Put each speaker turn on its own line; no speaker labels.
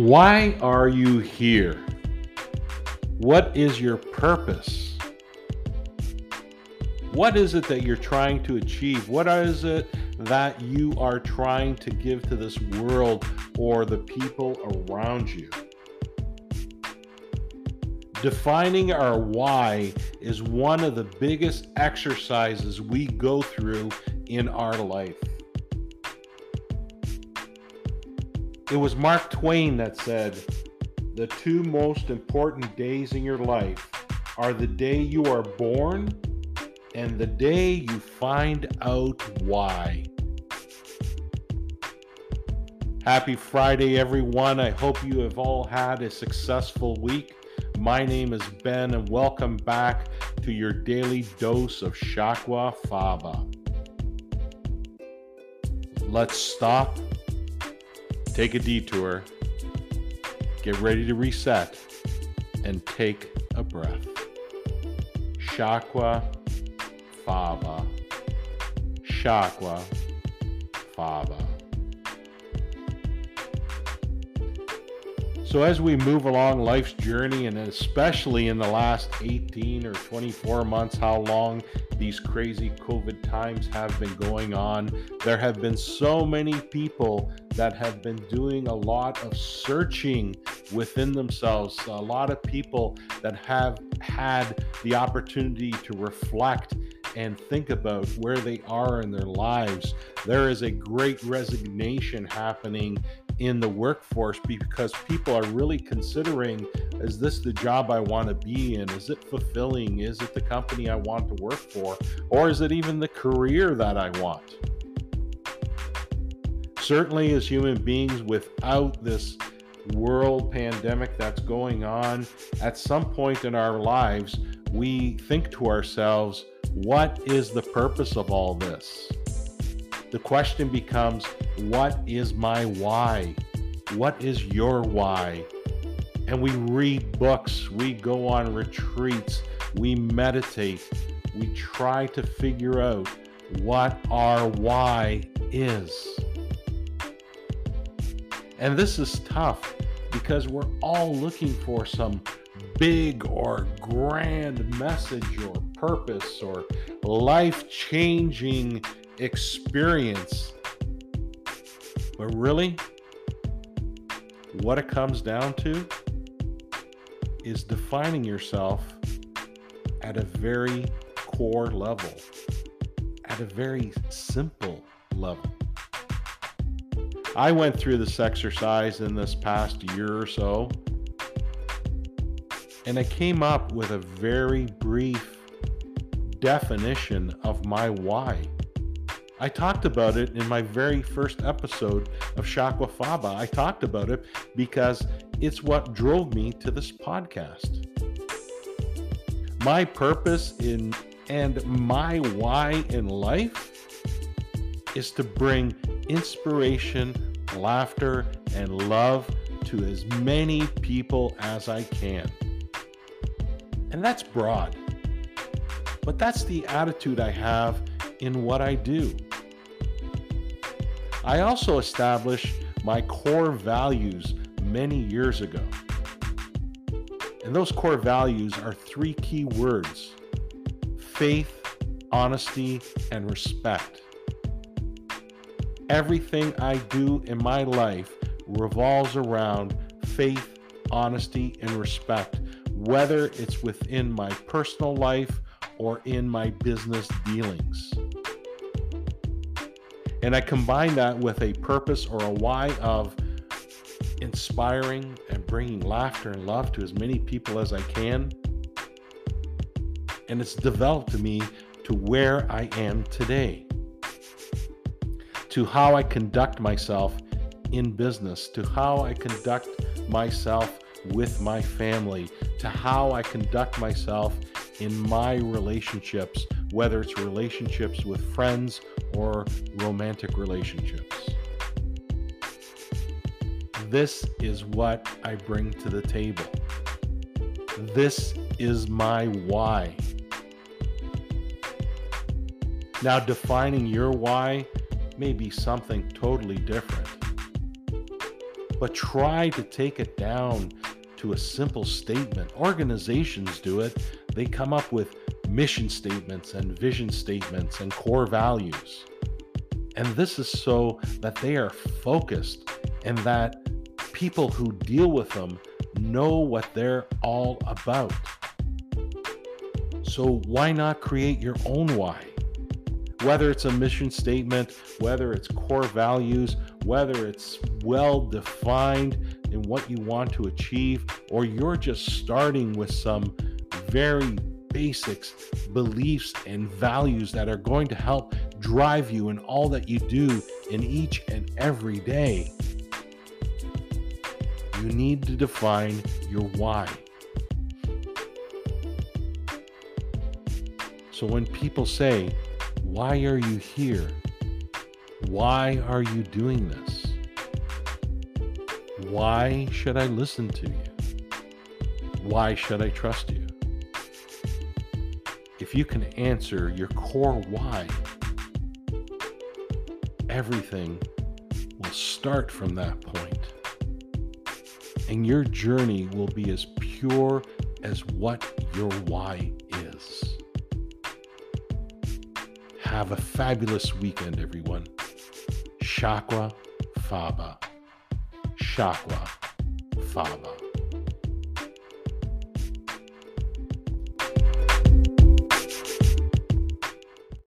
Why are you here? What is your purpose? What is it that you're trying to achieve? What is it that you are trying to give to this world or the people around you? Defining our why is one of the biggest exercises we go through in our life. It was Mark Twain that said, The two most important days in your life are the day you are born and the day you find out why. Happy Friday, everyone. I hope you have all had a successful week. My name is Ben, and welcome back to your daily dose of Shakwa Faba. Let's stop take a detour, get ready to reset, and take a breath. Shakwa Faba. Shakwa Faba. So, as we move along life's journey, and especially in the last 18 or 24 months, how long these crazy COVID times have been going on, there have been so many people that have been doing a lot of searching within themselves, a lot of people that have had the opportunity to reflect and think about where they are in their lives. There is a great resignation happening in the workforce because people are really considering is this the job I want to be in? Is it fulfilling? Is it the company I want to work for? Or is it even the career that I want? Certainly, as human beings, without this world pandemic that's going on, at some point in our lives, we think to ourselves, what is the purpose of all this? The question becomes, what is my why? What is your why? And we read books, we go on retreats, we meditate, we try to figure out what our why is. And this is tough because we're all looking for some big or grand message or purpose or life changing experience. But really, what it comes down to is defining yourself at a very core level, at a very simple level. I went through this exercise in this past year or so, and I came up with a very brief definition of my why. I talked about it in my very first episode of Shakwa Faba. I talked about it because it's what drove me to this podcast. My purpose in and my why in life is to bring inspiration, laughter, and love to as many people as I can. And that's broad. But that's the attitude I have in what I do. I also established my core values many years ago. And those core values are three key words faith, honesty, and respect. Everything I do in my life revolves around faith, honesty, and respect, whether it's within my personal life or in my business dealings. And I combine that with a purpose or a why of inspiring and bringing laughter and love to as many people as I can. And it's developed me to where I am today, to how I conduct myself in business, to how I conduct myself with my family, to how I conduct myself in my relationships, whether it's relationships with friends or romantic relationships. This is what I bring to the table. This is my why. Now, defining your why may be something totally different. but try to take it down to a simple statement. Organizations do it, they come up with mission statements and vision statements and core values. And this is so that they are focused and that people who deal with them know what they're all about. So, why not create your own why? Whether it's a mission statement, whether it's core values, whether it's well defined in what you want to achieve, or you're just starting with some very basics, beliefs, and values that are going to help drive you in all that you do in each and every day. You need to define your why. So when people say, Why are you here? Why are you doing this? Why should I listen to you? Why should I trust you? If you can answer your core why, everything will start from that point. And your journey will be as pure as what your why is. Have a fabulous weekend, everyone. Shakwa Faba. Shakwa Faba.